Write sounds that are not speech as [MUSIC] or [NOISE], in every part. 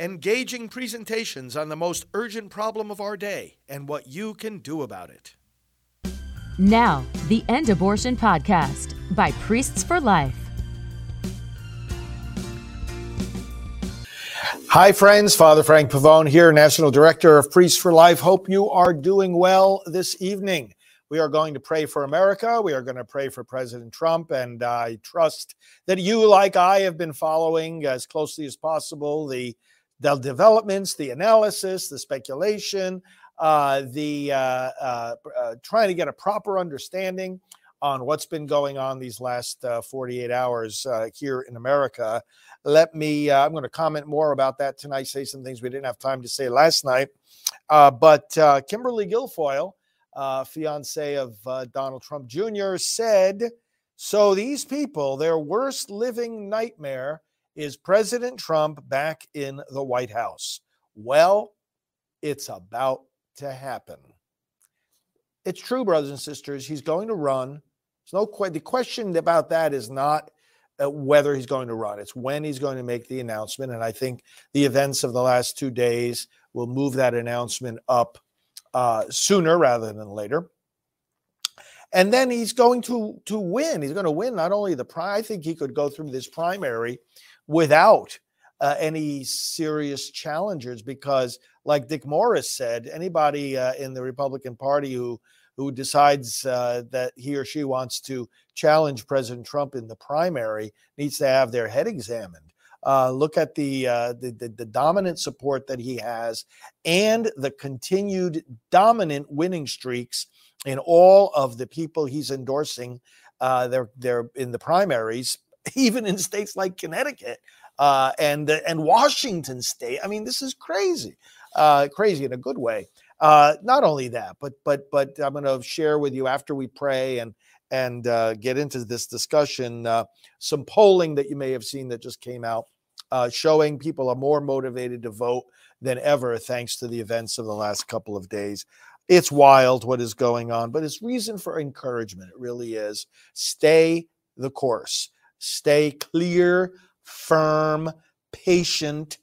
engaging presentations on the most urgent problem of our day and what you can do about it. Now, the End Abortion Podcast by Priests for Life. Hi, friends. Father Frank Pavone here, National Director of Priests for Life. Hope you are doing well this evening. We are going to pray for America. We are going to pray for President Trump. And I trust that you, like I, have been following as closely as possible the, the developments, the analysis, the speculation, uh, the uh, uh, uh trying to get a proper understanding on what's been going on these last uh, 48 hours uh, here in America. Let me, I'm going to comment more about that tonight, say some things we didn't have time to say last night. but Kimberly Guilfoyle, fiance of Donald Trump Jr., said, So these people, their worst living nightmare is President Trump back in the White House. Well, it's about to happen. It's true, brothers and sisters. He's going to run. There's no question. The question about that is not uh, whether he's going to run. It's when he's going to make the announcement. And I think the events of the last two days will move that announcement up uh, sooner rather than later. And then he's going to to win. He's going to win not only the prime. I think he could go through this primary without uh, any serious challengers because, like Dick Morris said, anybody uh, in the Republican Party who who decides uh, that he or she wants to challenge President Trump in the primary needs to have their head examined uh, look at the, uh, the, the the dominant support that he has, and the continued dominant winning streaks in all of the people he's endorsing. Uh, they're they're in the primaries, [LAUGHS] even in states like Connecticut uh, and and Washington State. I mean, this is crazy, uh, crazy in a good way. Uh, not only that, but but but I'm going to share with you after we pray and and uh, get into this discussion. Uh, some polling that you may have seen that just came out uh, showing people are more motivated to vote than ever thanks to the events of the last couple of days. It's wild what is going on, but it's reason for encouragement. It really is. Stay the course, stay clear, firm, patient.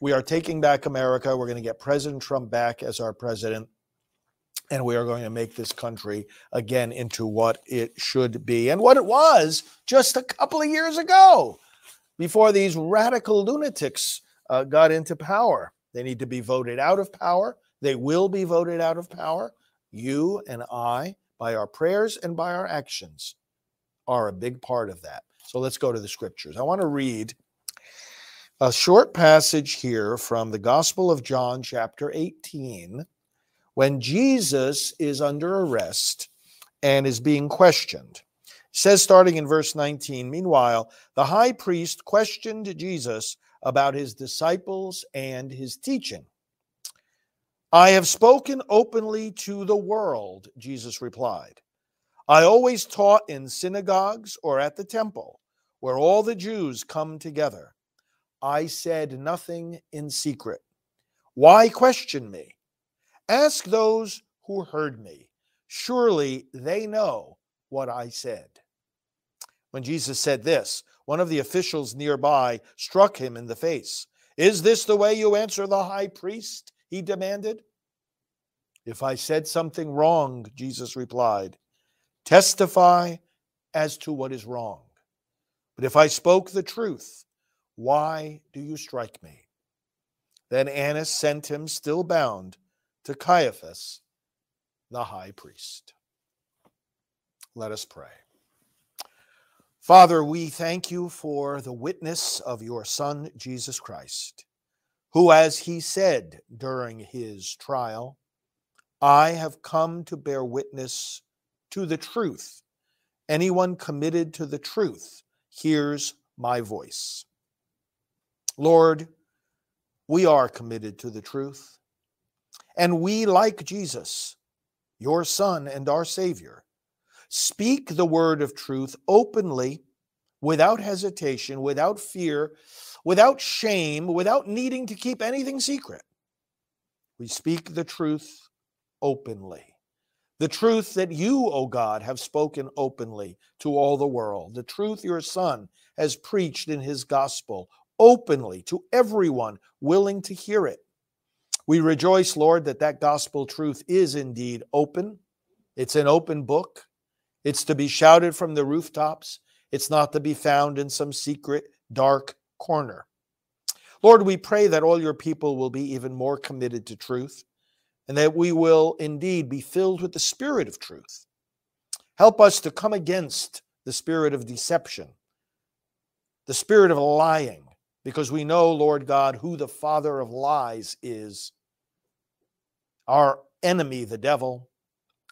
We are taking back America. We're going to get President Trump back as our president and we are going to make this country again into what it should be and what it was just a couple of years ago before these radical lunatics uh, got into power. They need to be voted out of power. They will be voted out of power. You and I, by our prayers and by our actions, are a big part of that. So let's go to the scriptures. I want to read a short passage here from the Gospel of John, chapter 18 when Jesus is under arrest and is being questioned. It says, starting in verse 19, meanwhile, the high priest questioned Jesus about his disciples and his teaching. I have spoken openly to the world, Jesus replied. I always taught in synagogues or at the temple, where all the Jews come together. I said nothing in secret. Why question me? Ask those who heard me. Surely they know what I said. When Jesus said this, one of the officials nearby struck him in the face. Is this the way you answer the high priest? He demanded. If I said something wrong, Jesus replied, testify as to what is wrong. But if I spoke the truth, why do you strike me? Then Annas sent him, still bound, to Caiaphas, the high priest. Let us pray. Father, we thank you for the witness of your Son, Jesus Christ, who, as he said during his trial, I have come to bear witness to the truth. Anyone committed to the truth hears my voice. Lord, we are committed to the truth. And we, like Jesus, your Son and our Savior, speak the word of truth openly, without hesitation, without fear, without shame, without needing to keep anything secret. We speak the truth openly. The truth that you, O God, have spoken openly to all the world. The truth your Son has preached in his gospel openly to everyone willing to hear it. We rejoice, Lord, that that gospel truth is indeed open. It's an open book. It's to be shouted from the rooftops. It's not to be found in some secret, dark corner. Lord, we pray that all your people will be even more committed to truth and that we will indeed be filled with the spirit of truth. Help us to come against the spirit of deception, the spirit of lying, because we know, Lord God, who the father of lies is our enemy, the devil.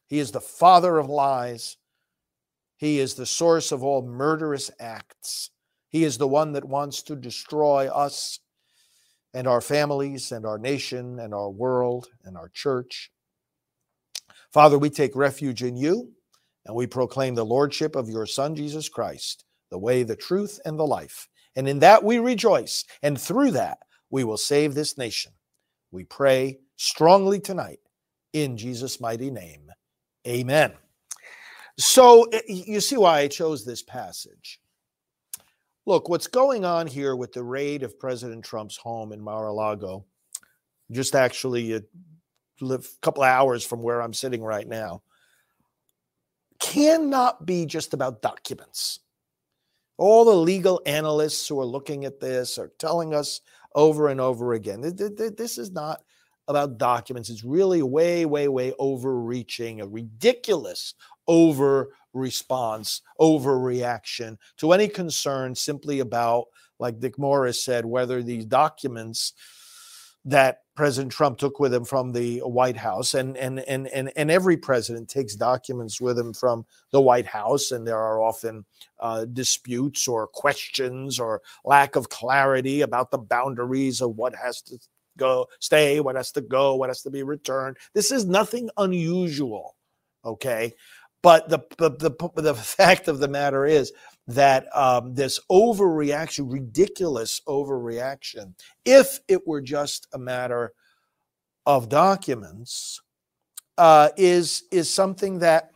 He is the father of lies. He is the source of all murderous acts. He is the one that wants to destroy us and our families and our nation and our world and our church. Father, we take refuge in you and we proclaim the lordship of your Son, Jesus Christ, the way, the truth, and the life. And in that we rejoice. And through that, we will save this nation. We pray strongly tonight in Jesus' mighty name. Amen. So eh, you see why I chose this passage. Look, what's going on here with the raid of President Trump's home in Mar a Lago, just actually a couple hours from where I'm sitting right now, cannot be just about documents. All the legal analysts who are looking at this are telling us over and over again this is not about documents. It's really way, way, way overreaching, a ridiculous over response, overreaction to any concern simply about, like Dick Morris said, whether these documents that President Trump took with him from the White House, and and and and, and every president takes documents with him from the White House, and there are often uh, disputes or questions or lack of clarity about the boundaries of what has to go, stay, what has to go, what has to be returned. This is nothing unusual, okay? But the the the, the [LAUGHS] fact of the matter is that um, this overreaction, ridiculous overreaction, if it were just a matter of documents, uh, is is something that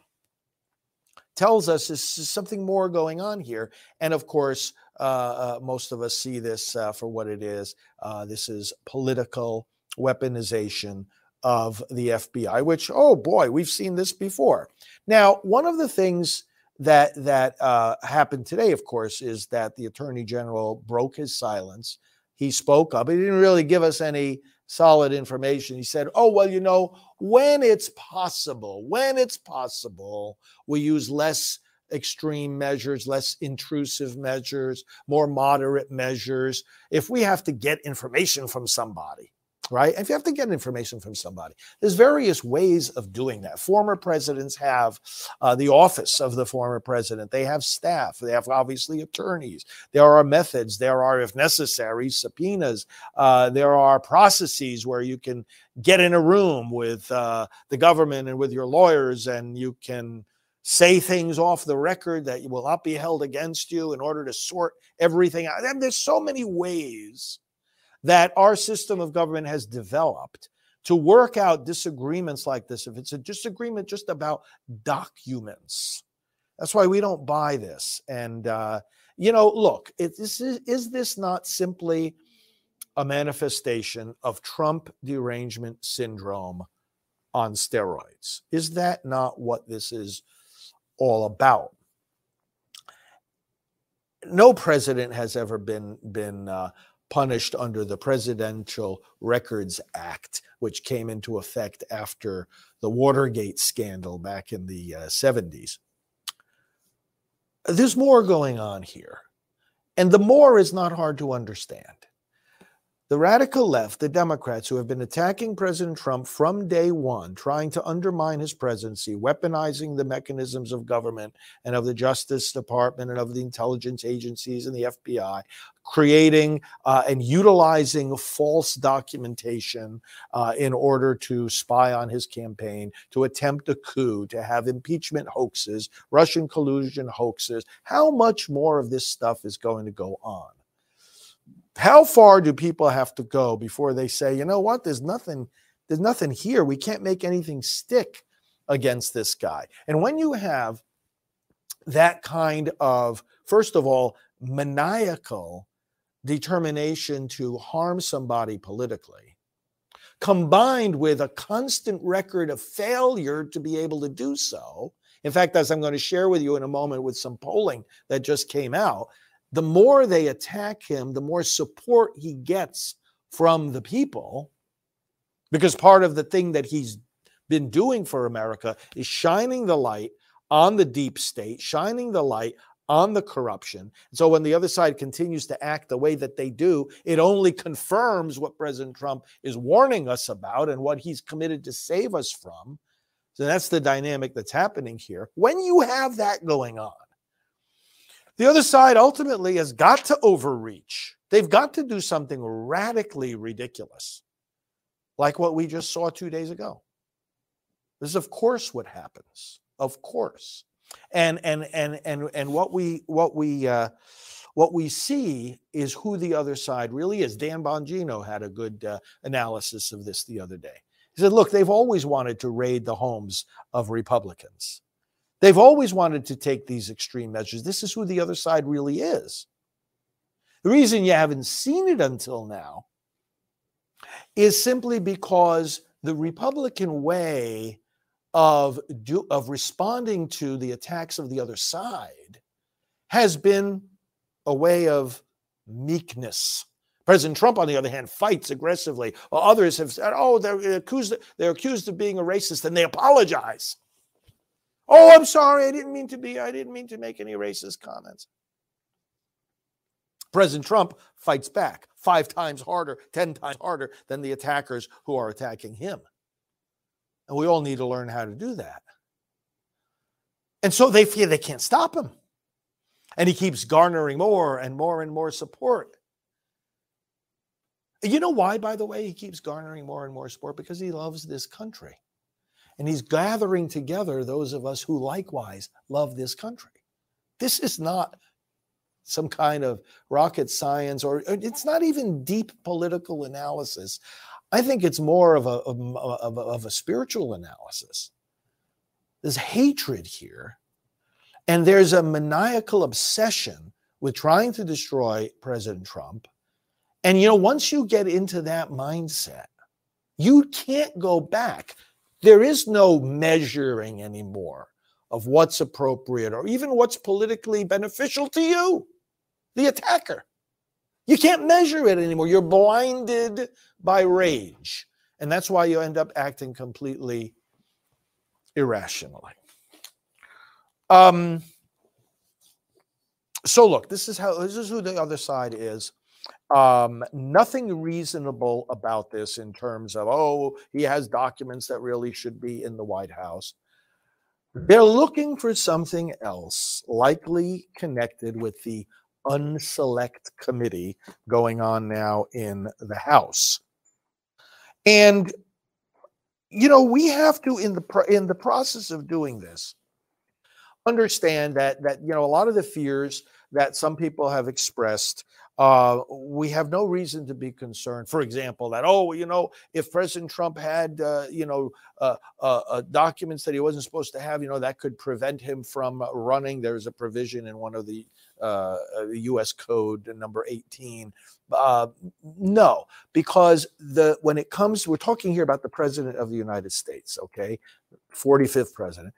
tells us is something more going on here. And of course, uh, uh, most of us see this uh, for what it is. Uh, this is political weaponization of the FBI, which, oh boy, we've seen this before. Now, one of the things that that uh, happened today, of course, is that the attorney general broke his silence. He spoke up. He didn't really give us any solid information. He said, "Oh well, you know, when it's possible, when it's possible, we use less." extreme measures, less intrusive measures, more moderate measures. If we have to get information from somebody, right? If you have to get information from somebody, there's various ways of doing that. Former presidents have uh, the office of the former president, they have staff, they have obviously attorneys. There are methods, there are, if necessary, subpoenas, uh, there are processes where you can get in a room with uh, the government and with your lawyers and you can say things off the record that will not be held against you in order to sort everything out. And there's so many ways that our system of government has developed to work out disagreements like this. If it's a disagreement just about documents, that's why we don't buy this. And, uh, you know, look, it, this is, is this not simply a manifestation of Trump derangement syndrome on steroids? Is that not what this is all about? No president has ever been been uh, punished under the Presidential Records Act, which came into effect after the Watergate scandal back in the uh, 70s. There's more going on here. And the more is not hard to understand. The radical left, the Democrats who have been attacking President Trump from day one, trying to undermine his presidency, weaponizing the mechanisms of government and of the Justice Department and of the intelligence agencies and the FBI, creating uh, and utilizing false documentation uh, in order to spy on his campaign, to attempt a coup, to have impeachment hoaxes, Russian collusion hoaxes. How much more of this stuff is going to go on? How far do people have to go before they say, you know what, there's nothing, there's nothing here. We can't make anything stick against this guy. And when you have that kind of, first of all, maniacal determination to harm somebody politically, combined with a constant record of failure to be able to do so. In fact, as I'm going to share with you in a moment with some polling that just came out, the more they attack him, the more support he gets from the people. Because part of the thing that he's been doing for America is shining the light on the deep state, shining the light on the corruption. So when the other side continues to act the way that they do, it only confirms what President Trump is warning us about and what he's committed to save us from. So that's the dynamic that's happening here. When you have that going on, the other side ultimately has got to overreach. They've got to do something radically ridiculous, like what we just saw two days ago. This is, of course, what happens. Of course and and and and and what we what we uh, what we see is who the other side really is. Dan Bongino had a good uh, analysis of this the other day. He said, "Look, they've always wanted to raid the homes of Republicans. They've always wanted to take these extreme measures. This is who the other side really is. The reason you haven't seen it until now is simply because the Republican way." of do, of responding to the attacks of the other side has been a way of meekness. President Trump, on the other hand, fights aggressively. Others have said, "Oh, they're accused. They're accused of being a racist," and they apologize. Oh, I'm sorry. I didn't mean to be. I didn't mean to make any racist comments. President Trump fights back five times harder, ten times harder than the attackers who are attacking him. And we all need to learn how to do that. And so they feel they can't stop him. And he keeps garnering more and more and more support. You know why, by the way, he keeps garnering more and more support? Because he loves this country. And he's gathering together those of us who likewise love this country. This is not some kind of rocket science or it's not even deep political analysis. I think it's more of a, of, of, a spiritual analysis. There's hatred here, and there's a maniacal obsession with trying to destroy President Trump. And you know, once you get into that mindset, you can't go back. There is no measuring anymore of what's appropriate or even what's politically beneficial to you, the attacker. You can't measure it anymore. You're blinded by rage. And that's why you end up acting completely irrationally. Um, so look, this is how this is who the other side is. Um, nothing reasonable about this in terms of, oh, he has documents that really should be in the White House. They're looking for something else, likely connected with the unselect committee going on now in the House. And you know, we have to in the in the process of doing this understand that that you know a lot of the fears that some people have expressed uh, we have no reason to be concerned. For example, that oh, you know, if President Trump had uh, you know uh, uh, uh documents that he wasn't supposed to have, you know, that could prevent him from running. There's a provision in one of the U.S. Code number 18. no, because the when it comes, we're talking here about the President of the United States, okay, 45th president,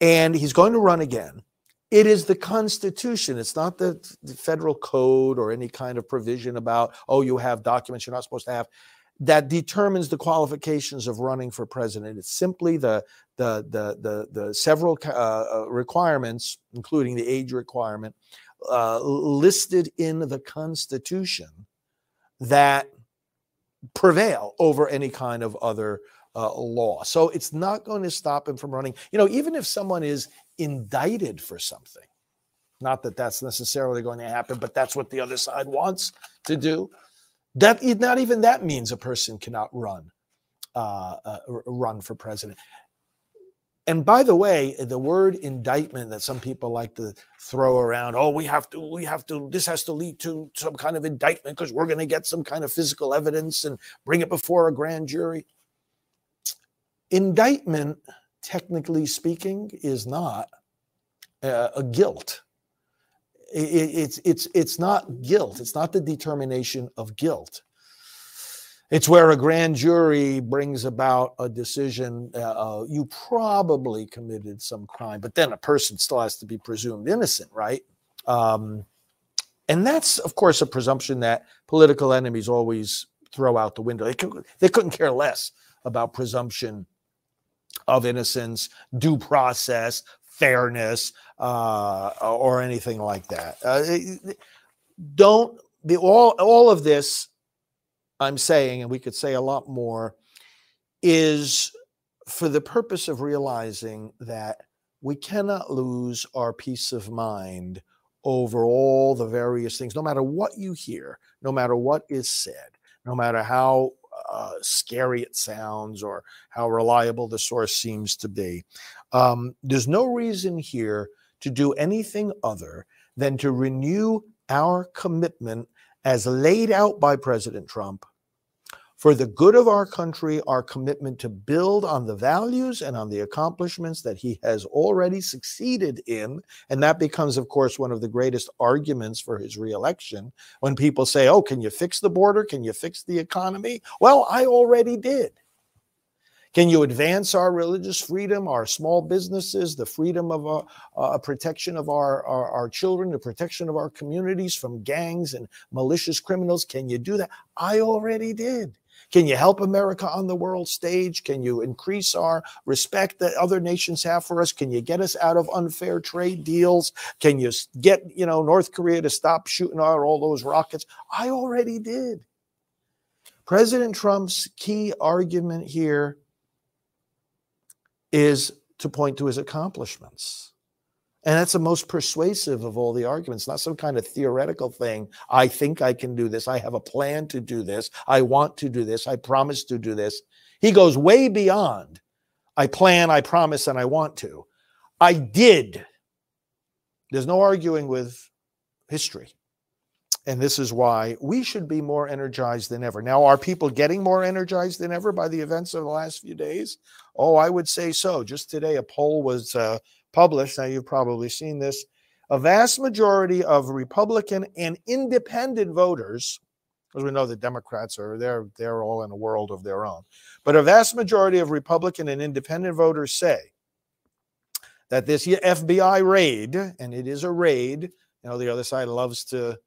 and he's going to run again it is the Constitution. It's not the, the, federal code or any kind of provision about, oh, you have documents you're not supposed to have that determines the qualifications of running for president. It's simply the the the the, the several uh, uh, requirements, including the age requirement, uh, listed in the Constitution that prevail over any kind of other uh, law. So it's not going to stop him from running. You know, even if someone is indicted for something. Not that that's necessarily going to happen, but that's what the other side wants to do. That not even that means a person cannot run, uh, uh, run for president. And by the way, the word indictment that some people like to throw around, oh, we have to, we have to, this has to lead to some kind of indictment because we're going to get some kind of physical evidence and bring it before a grand jury. Indictment technically speaking, is not uh, a guilt. it's it's it's not guilt. It's not the determination of guilt. It's where a grand jury brings about a decision. Uh, uh, you probably committed some crime, but then a person still has to be presumed innocent, right? Um, and that's, of course, a presumption that political enemies always throw out the window. They, could, they couldn't care less about presumption of innocence, due process, fairness, uh, or anything like that. Uh, don't be all all of this. I'm saying, and we could say a lot more, is for the purpose of realizing that we cannot lose our peace of mind over all the various things, no matter what you hear, no matter what is said, no matter how uh, scary it sounds or how reliable the source seems to be. Um, there's no reason here to do anything other than to renew our commitment as laid out by President Trump for the good of our country, our commitment to build on the values and on the accomplishments that he has already succeeded in. And that becomes, of course, one of the greatest arguments for his reelection when people say, Oh, can you fix the border? Can you fix the economy? Well, I already did. Can you advance our religious freedom, our small businesses, the freedom of a, a protection of our, our, our, children, the protection of our communities from gangs and malicious criminals? Can you do that? I already did. Can you help America on the world stage? Can you increase our respect that other nations have for us? Can you get us out of unfair trade deals? Can you get, you know, North Korea to stop shooting out all those rockets? I already did. President Trump's key argument here is to point to his accomplishments. And that's the most persuasive of all the arguments, not some kind of theoretical thing. I think I can do this. I have a plan to do this. I want to do this. I promise to do this. He goes way beyond I plan, I promise, and I want to. I did. There's no arguing with history. And this is why we should be more energized than ever. Now, are people getting more energized than ever by the events of the last few days? Oh, I would say so. Just today, a poll was uh, published. Now, you've probably seen this. A vast majority of Republican and independent voters, as we know the Democrats are they're they're all in a world of their own, but a vast majority of Republican and independent voters say that this FBI raid, and it is a raid. You know, the other side loves to,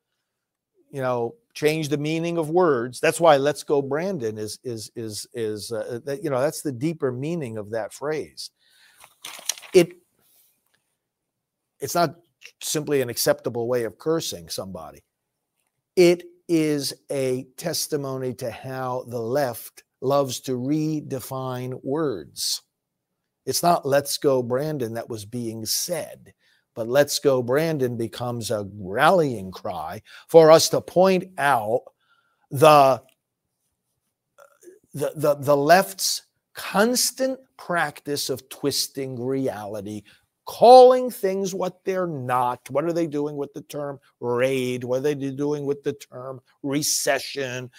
you know, change the meaning of words. That's why "Let's Go Brandon" is is is is uh, that you know that's the deeper meaning of that phrase. It it's not simply an acceptable way of cursing somebody. It is a testimony to how the left loves to redefine words. It's not let's go Brandon that was being said, but let's go Brandon becomes a rallying cry for us to point out the the, the, the left's constant practice of twisting reality calling things what they're not. What are they doing with the term raid? What are they doing with the term recession?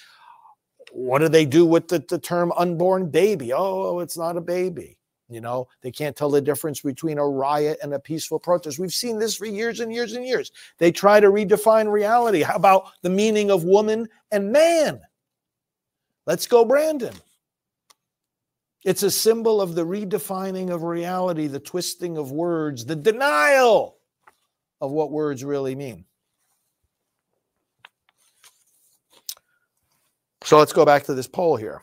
What do they do with the, the term unborn baby? Oh, it's not a baby. You know, they can't tell the difference between a riot and a peaceful protest. We've seen this for years and years and years. They try to redefine reality. How about the meaning of woman and man? Let's go, Brandon. It's a symbol of the redefining of reality, the twisting of words, the denial of what words really mean. So let's go back to this poll here.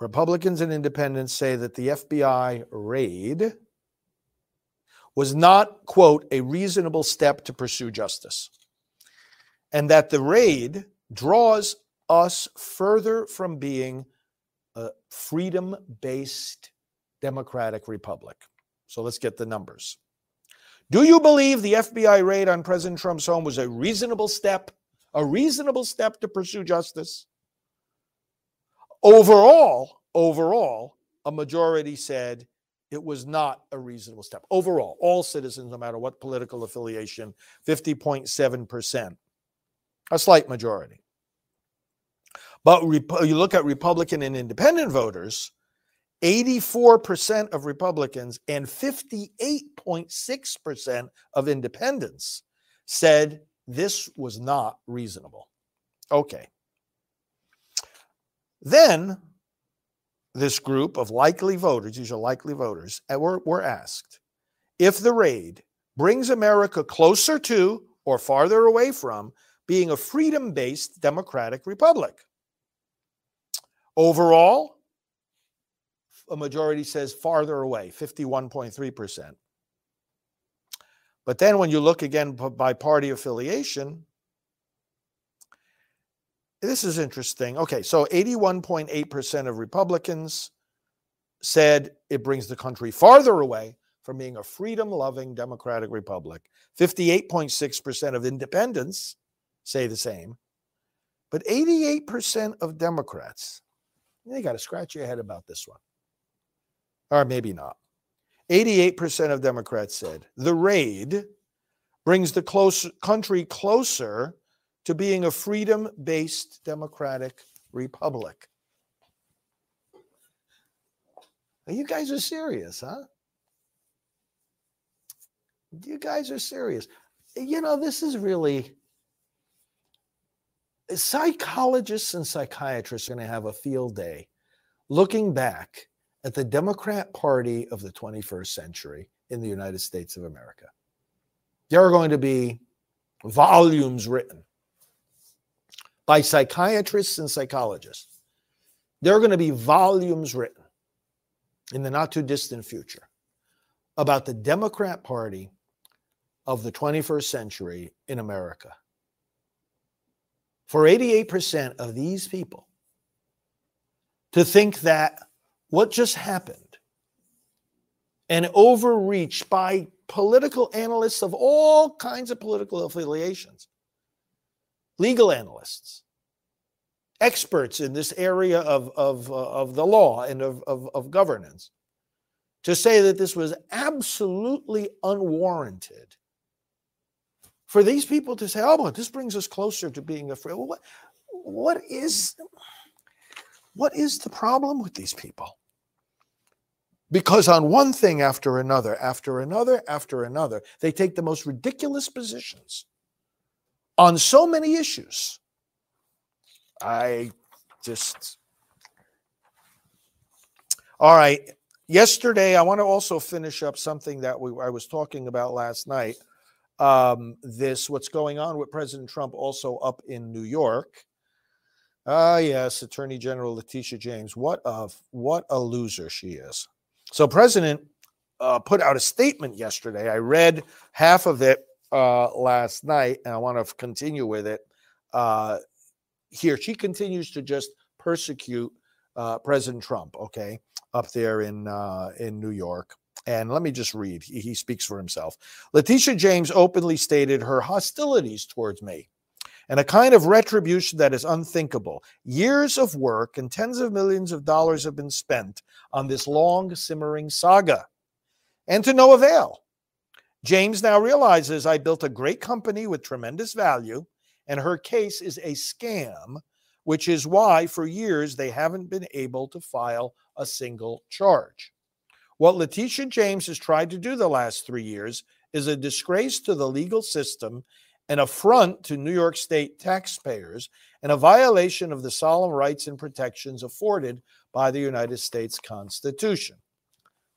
Republicans and independents say that the FBI raid was not, quote, a reasonable step to pursue justice, and that the raid draws us further from being a freedom based democratic republic. So let's get the numbers. Do you believe the FBI raid on President Trump's home was a reasonable step, a reasonable step to pursue justice? Overall, overall, a majority said it was not a reasonable step. Overall, all citizens, no matter what political affiliation, 50.7%, a slight majority. But you look at Republican and independent voters, 84% of Republicans and 58.6% of independents said this was not reasonable. Okay. Then this group of likely voters, these are likely voters, uh, were, were asked if the raid brings America closer to or farther away from being a freedom based democratic republic. Overall, a majority says farther away, 51.3%. But then when you look again by party affiliation, this is interesting. Okay, so 81.8% of Republicans said it brings the country farther away from being a freedom loving democratic republic. 58.6% of independents say the same. But 88% of Democrats, they got to scratch your head about this one. Or maybe not. 88% of Democrats said the raid brings the close, country closer to being a freedom based democratic republic. You guys are serious, huh? You guys are serious. You know, this is really psychologists and psychiatrists are going to have a field day looking back at the Democrat Party of the 21st century in the United States of America. There are going to be volumes written by psychiatrists and psychologists. There are going to be volumes written in the not too distant future about the Democrat Party of the 21st century in America. For 88% of these people to think that what just happened, an overreach by political analysts of all kinds of political affiliations, legal analysts, experts in this area of, of, uh, of the law and of, of, of governance, to say that this was absolutely unwarranted for these people to say, "Oh, but this brings us closer to being afraid." What, what is what is the problem with these people? Because on one thing after another, after another, after another, they take the most ridiculous positions on so many issues. I just all right. Yesterday, I want to also finish up something that we, I was talking about last night um, this what's going on with President Trump also up in New York. Ah, yes, Attorney General Letitia James. What a what a loser she is. So, President uh, put out a statement yesterday. I read half of it uh, last night, and I want to continue with it uh, here. She continues to just persecute uh, President Trump. Okay, up there in uh, in New York. And let me just read. He, he speaks for himself. Letitia James openly stated her hostilities towards me and a kind of retribution that is unthinkable. Years of work and tens of millions of dollars have been spent on this long simmering saga, and to no avail. James now realizes I built a great company with tremendous value, and her case is a scam, which is why for years they haven't been able to file a single charge. What Letitia James has tried to do the last three years is a disgrace to the legal system, an affront to New York State taxpayers, and a violation of the solemn rights and protections afforded by the United States Constitution.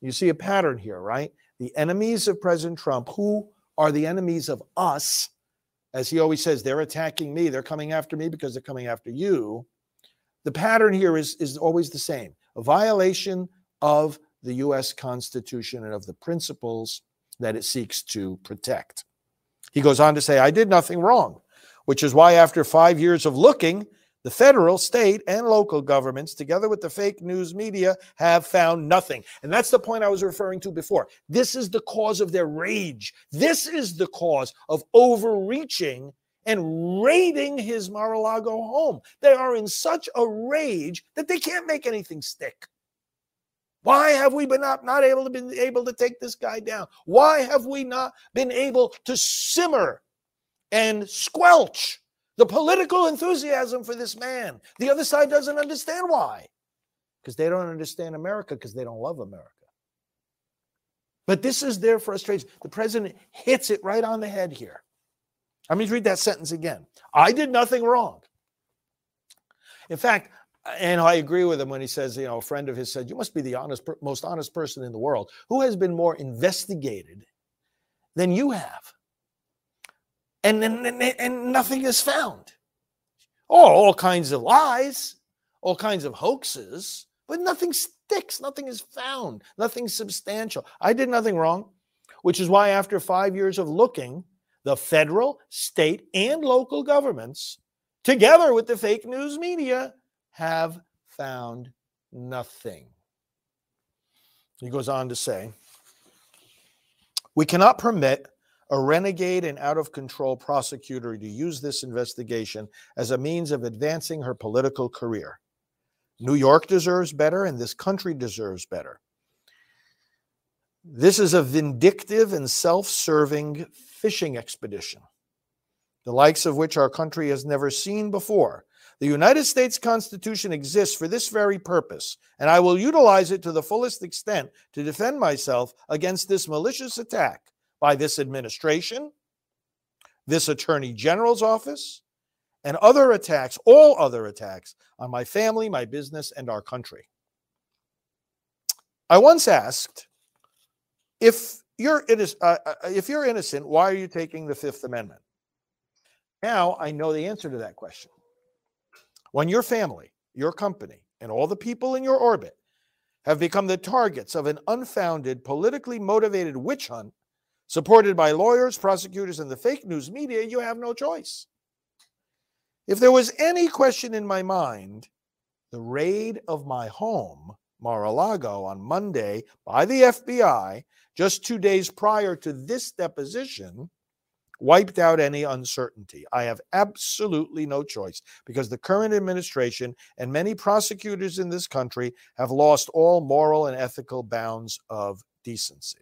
You see a pattern here, right? The enemies of President Trump, who are the enemies of us, as he always says, they're attacking me, they're coming after me because they're coming after you. The pattern here is, is always the same a violation of the US Constitution and of the principles that it seeks to protect. He goes on to say, I did nothing wrong, which is why, after five years of looking, the federal, state, and local governments, together with the fake news media, have found nothing. And that's the point I was referring to before. This is the cause of their rage. This is the cause of overreaching and raiding his Mar a Lago home. They are in such a rage that they can't make anything stick. Why have we been not, not able to been able to take this guy down? Why have we not been able to simmer and squelch the political enthusiasm for this man? The other side doesn't understand why. because they don't understand America because they don't love America. But this is their frustration. The president hits it right on the head here. Let me read that sentence again. I did nothing wrong. In fact, and I agree with him when he says, you know, a friend of his said, "You must be the honest, most honest person in the world. Who has been more investigated than you have?" And and, and nothing is found. Oh, all kinds of lies, all kinds of hoaxes, but nothing sticks. Nothing is found. Nothing substantial. I did nothing wrong, which is why after five years of looking, the federal, state, and local governments, together with the fake news media, have found nothing. He goes on to say, We cannot permit a renegade and out of control prosecutor to use this investigation as a means of advancing her political career. New York deserves better, and this country deserves better. This is a vindictive and self serving fishing expedition, the likes of which our country has never seen before. The United States Constitution exists for this very purpose, and I will utilize it to the fullest extent to defend myself against this malicious attack by this administration, this Attorney General's office, and other attacks, all other attacks on my family, my business, and our country. I once asked if you're, uh, uh, if you're innocent, why are you taking the Fifth Amendment? Now I know the answer to that question. When your family, your company, and all the people in your orbit have become the targets of an unfounded, politically motivated witch hunt supported by lawyers, prosecutors, and the fake news media, you have no choice. If there was any question in my mind, the raid of my home, Mar a Lago, on Monday by the FBI, just two days prior to this deposition, wiped out any uncertainty. I have absolutely no choice because the current administration and many prosecutors in this country have lost all moral and ethical bounds of decency.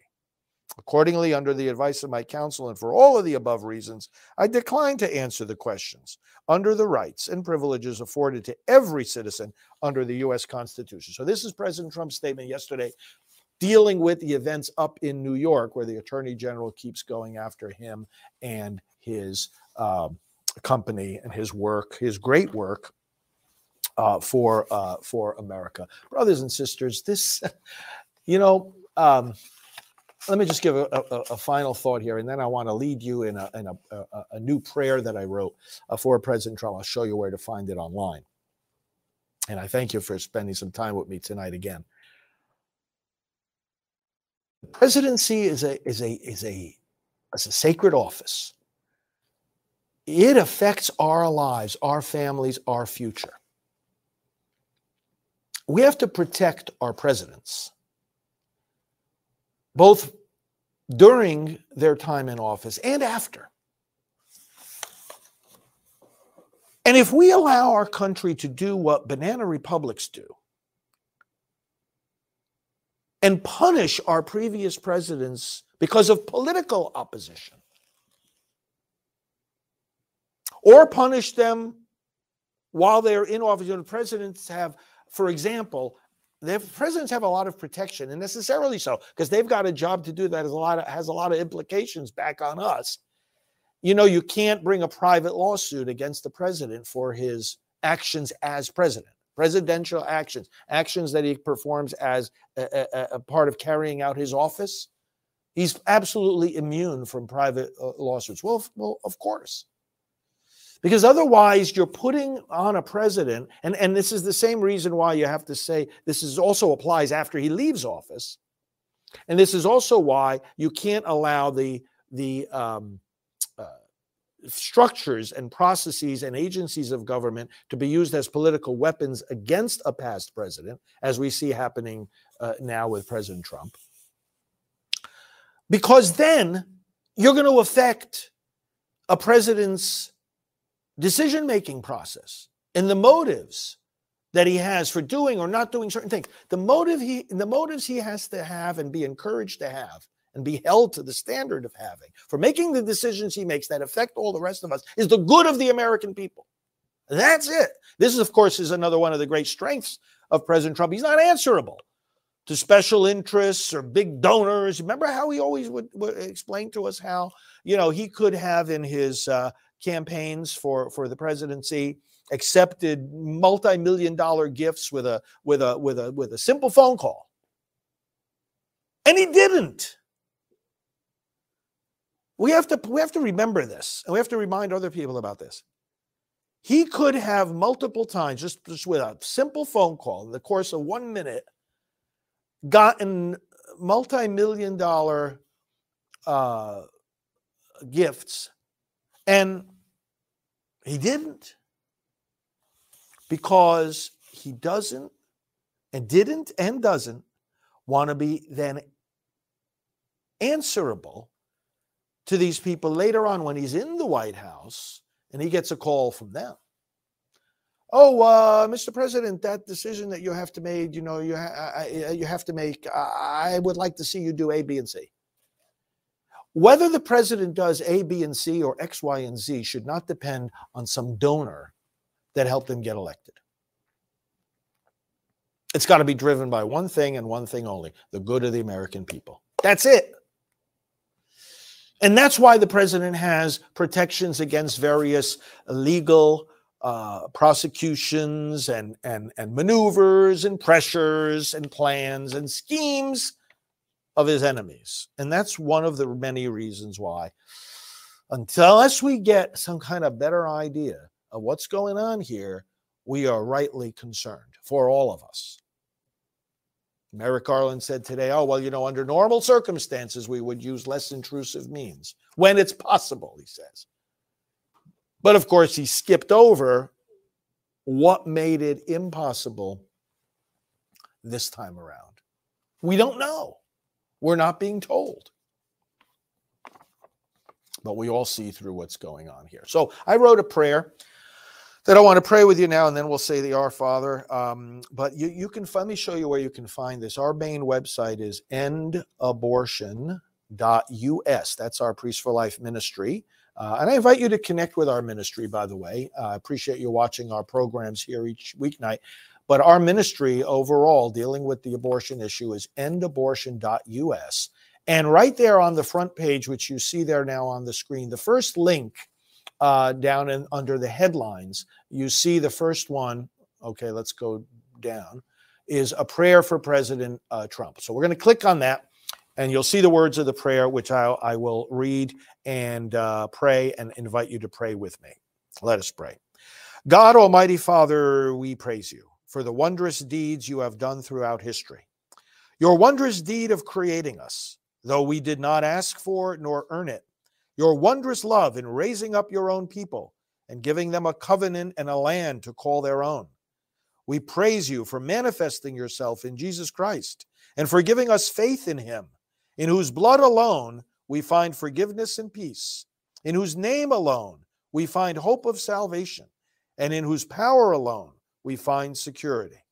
Accordingly, under the advice of my counsel and for all of the above reasons, I decline to answer the questions under the rights and privileges afforded to every citizen under the U.S. Constitution. So, this is President Trump's statement yesterday dealing with the events up in New York, where the attorney general keeps going after him and his uh, company and his work, his great work uh, for uh, for America, brothers and sisters. This, [LAUGHS] you know. Um, let me just give a, a, a, final thought here, and then I want to lead you in a, in a, a new prayer that I wrote uh, for President Trump. I'll show you where to find it online. And I thank you for spending some time with me tonight again presidency is a is a is a is a sacred office. It affects our lives, our families, our future. We have to protect our presidents, both during their time in office and after. And if we allow our country to do what banana republics do, and punish our previous presidents because of political opposition. Or punish them while they're in office. You know, presidents have, for example, the presidents have a lot of protection, and necessarily so, because they've got a job to do that has a lot of, has a lot of implications back on us. You know, you can't bring a private lawsuit against the president for his actions as president presidential actions, actions that he performs as a, a, a, part of carrying out his office, he's absolutely immune from private uh, lawsuits. Well, well, of course. Because otherwise, you're putting on a president, and, and this is the same reason why you have to say this is also applies after he leaves office. And this is also why you can't allow the, the um, structures and processes and agencies of government to be used as political weapons against a past president, as we see happening uh, now with President Trump. Because then you're going to affect a president's decision making process and the motives that he has for doing or not doing certain things. The motive he the motives he has to have and be encouraged to have and be held to the standard of having for making the decisions he makes that affect all the rest of us is the good of the American people. That's it. This, is, of course, is another one of the great strengths of President Trump. He's not answerable to special interests or big donors. Remember how he always would, would explain to us how, you know, he could have in his uh, campaigns for, for the presidency accepted multi-million dollar gifts with a with a with a with a simple phone call. And he didn't. We have to we have to remember this, and we have to remind other people about this. He could have multiple times, just, just with a simple phone call in the course of one minute, gotten multi-million dollar uh, gifts, and he didn't because he doesn't and didn't and doesn't want to be then answerable to these people later on when he's in the White House and he gets a call from them. Oh, uh, Mr. President, that decision that you have to make, you know, you ha- you have to make. I would like to see you do A, B, and C. Whether the president does A, B, and C or X, Y, and Z should not depend on some donor that helped him get elected. It's got to be driven by one thing and one thing only the good of the American people. That's it. And that's why the president has protections against various legal uh, prosecutions and, and, and maneuvers and pressures and plans and schemes of his enemies. And that's one of the many reasons why, unless we get some kind of better idea of what's going on here, we are rightly concerned for all of us. Merrick Garland said today, oh, well, you know, under normal circumstances, we would use less intrusive means when it's possible, he says. But of course, he skipped over what made it impossible this time around. We don't know. We're not being told. But we all see through what's going on here. So I wrote a prayer that I want to pray with you now, and then we'll say the Our Father. Um, but you, you can let me show you where you can find this. Our main website is endabortion.us. That's our Priests for Life ministry. Uh, and I invite you to connect with our ministry, by the way. Uh, I appreciate you watching our programs here each weeknight. But our ministry overall, dealing with the abortion issue, is endabortion.us. And right there on the front page, which you see there now on the screen, the first link uh, down in, under the headlines, you see the first one. Okay, let's go down. Is a prayer for President uh, Trump. So we're going to click on that, and you'll see the words of the prayer, which I, I will read and uh, pray and invite you to pray with me. Let us pray. God, Almighty Father, we praise you for the wondrous deeds you have done throughout history. Your wondrous deed of creating us, though we did not ask for nor earn it, your wondrous love in raising up your own people and giving them a covenant and a land to call their own. We praise you for manifesting yourself in Jesus Christ and for giving us faith in him, in whose blood alone we find forgiveness and peace, in whose name alone we find hope of salvation, and in whose power alone we find security.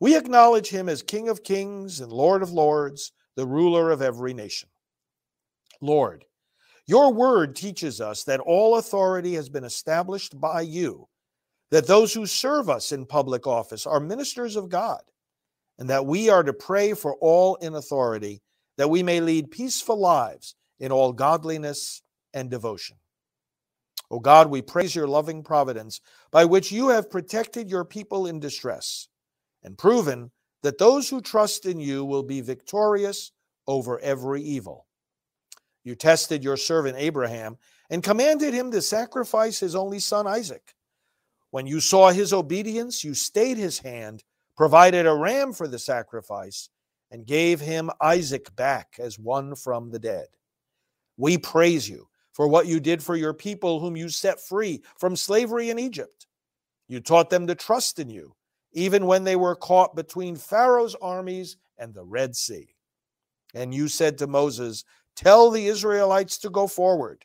We acknowledge him as King of kings and Lord of lords, the ruler of every nation. Lord, your word teaches us that all authority has been established by you, that those who serve us in public office are ministers of God, and that we are to pray for all in authority, that we may lead peaceful lives in all godliness and devotion. O God, we praise your loving providence by which you have protected your people in distress and proven that those who trust in you will be victorious over every evil. You tested your servant Abraham and commanded him to sacrifice his only son Isaac. When you saw his obedience, you stayed his hand, provided a ram for the sacrifice, and gave him Isaac back as one from the dead. We praise you for what you did for your people, whom you set free from slavery in Egypt. You taught them to trust in you, even when they were caught between Pharaoh's armies and the Red Sea. And you said to Moses, Tell the Israelites to go forward,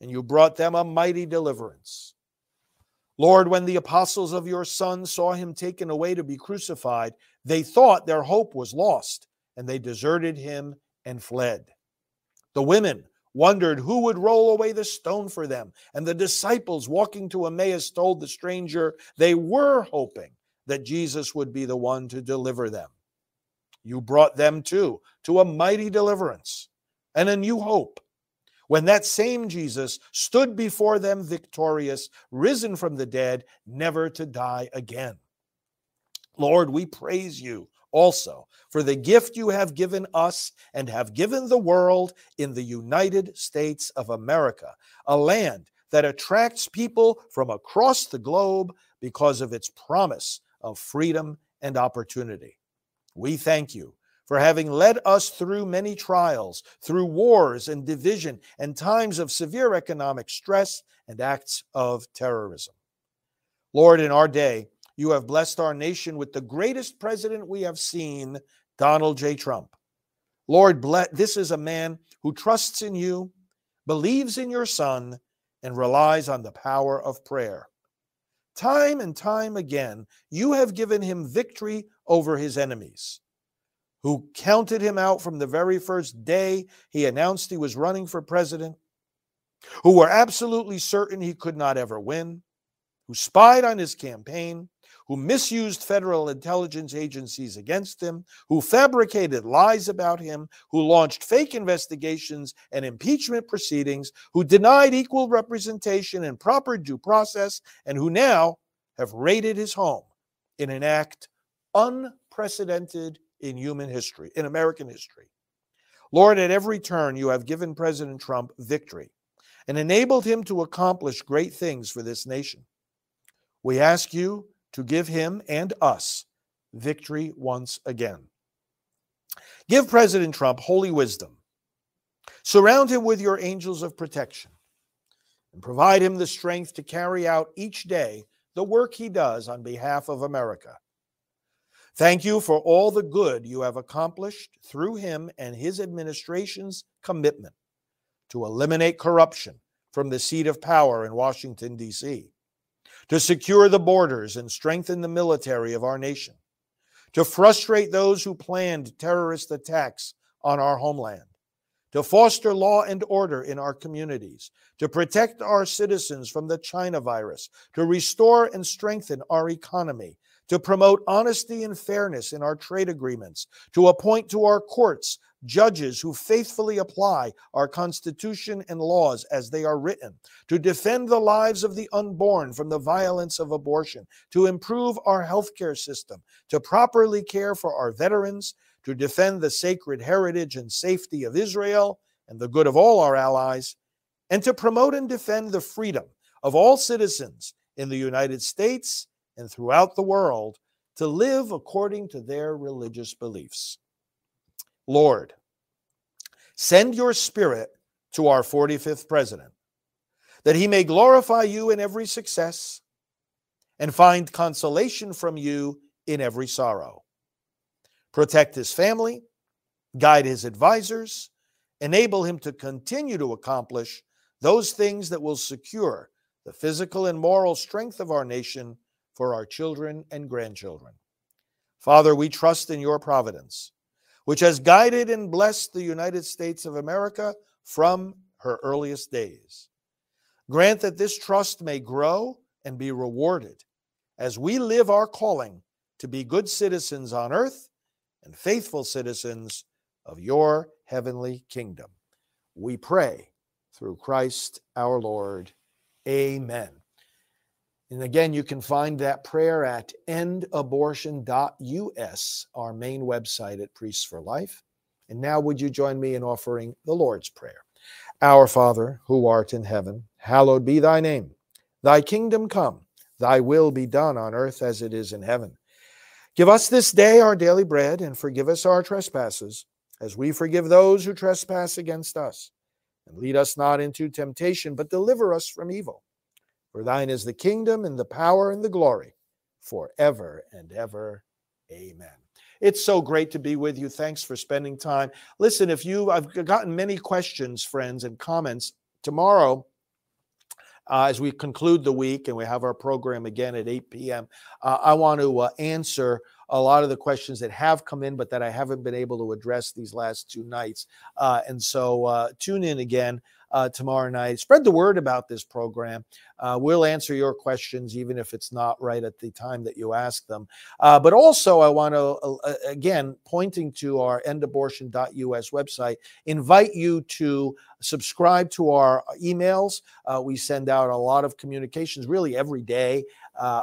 and you brought them a mighty deliverance. Lord, when the apostles of your Son saw him taken away to be crucified, they thought their hope was lost, and they deserted him and fled. The women wondered who would roll away the stone for them, and the disciples walking to Emmaus told the stranger they were hoping that Jesus would be the one to deliver them. You brought them too to a mighty deliverance and a new hope. When that same Jesus stood before them victorious, risen from the dead, never to die again. Lord, we praise you also for the gift you have given us and have given the world in the United States of America, a land that attracts people from across the globe because of its promise of freedom and opportunity. We thank you for having led us through many trials, through wars and division, and times of severe economic stress and acts of terrorism. Lord, in our day, you have blessed our nation with the greatest president we have seen, Donald J. Trump. Lord, this is a man who trusts in you, believes in your Son, and relies on the power of prayer. Time and time again, you have given him victory over his enemies, who counted him out from the very first day he announced he was running for president, who were absolutely certain he could not ever win, who spied on his campaign, who misused federal intelligence agencies against him, who fabricated lies about him, who launched fake investigations and impeachment proceedings, who denied equal representation and proper due process, and who now have raided his home in an act unprecedented in human history, in American history. Lord, at every turn, you have given President Trump victory and enabled him to accomplish great things for this nation. We ask you to give him and us victory once again. Give President Trump holy wisdom. Surround him with your angels of protection and provide him the strength to carry out each day the work he does on behalf of America. Thank you for all the good you have accomplished through him and his administration's commitment to eliminate corruption from the seat of power in Washington, D.C to secure the borders and strengthen the military of our nation, to frustrate those who planned terrorist attacks on our homeland, to foster law and order in our communities, to protect our citizens from the China virus, to restore and strengthen our economy, to promote honesty and fairness in our trade agreements, to appoint to our courts judges who faithfully apply our Constitution and laws as they are written, to defend the lives of the unborn from the violence of abortion, to improve our healthcare system, to properly care for our veterans, to defend the sacred heritage and safety of Israel and the good of all our allies, and to promote and defend the freedom of all citizens in the United States and throughout the world to live according to their religious beliefs. Lord, send your spirit to our 45th president, that he may glorify you in every success and find consolation from you in every sorrow. Protect his family, guide his advisors, enable him to continue to accomplish those things that will secure the physical and moral strength of our nation for our children and grandchildren. Father, we trust in your providence which has guided and blessed the United States of America from her earliest days. Grant that this trust may grow and be rewarded as we live our calling to be good citizens on earth and faithful citizens of your heavenly kingdom. We pray through Christ our Lord. Amen. And again, you can find that prayer at endabortion.us, our main website at Priests for Life. And now, would you join me in offering the Lord's Prayer? Our Father, who art in heaven, hallowed be thy name. Thy kingdom come, thy will be done on earth as it is in heaven. Give us this day our daily bread, and forgive us our trespasses, as we forgive those who trespass against us. And lead us not into temptation, but deliver us from evil. For thine is the kingdom and the power and the glory forever and ever. Amen. It's so great to be with you. Thanks for spending time. Listen, if you, I've gotten many questions, friends, and comments. Tomorrow, uh, as we conclude the week and we have our program again at 8 p.m., uh, I want to uh, answer a lot of the questions that have come in, but that I haven't been able to address these last two nights. Uh, and so uh, tune in again uh, tomorrow night. Spread the word about this program. Uh, we'll answer your questions, even if it's not right at the time that you ask them. Uh, but also, I want to, uh, uh, again, pointing to our endabortion.us website, invite you to subscribe to our emails. Uh, we send out a lot of communications really every day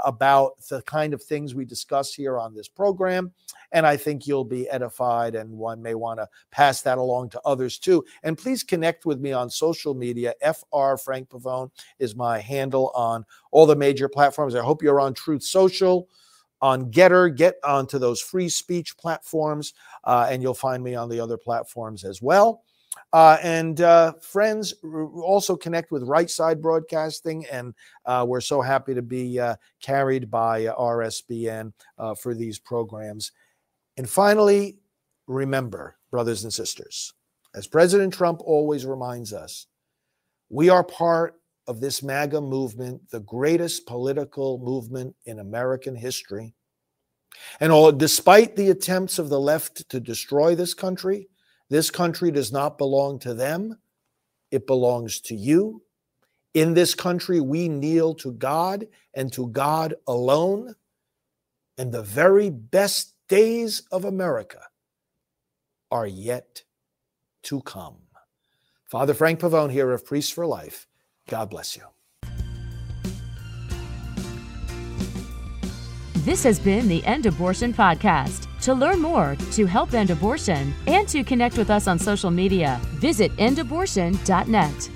about the kind of things we discuss here on this program. And I think you'll be edified, and one may want to pass that along to others too. And please connect with me on social media. FR Frank Pavone is my handle on all the major platforms. I hope you're on Truth Social on Gettr. Get onto those free speech platforms, uh, and you'll find me on the other platforms as well. Uh, and uh, friends, also connect with Right Side Broadcasting, and uh, we're so happy to be uh, carried by RSBN uh, for these programs. And finally, remember, brothers and sisters, as President Trump always reminds us, we are part of this MAGA movement, the greatest political movement in American history. And all, despite the attempts of the left to destroy this country, this country does not belong to them, it belongs to you. In this country, we kneel to God and to God alone. And the very best days of America are yet to come. Father Frank Pavone here of Priests for Life. God bless you. This has been the End Abortion Podcast. To learn more, to help end abortion, and to connect with us on social media, visit endabortion.net.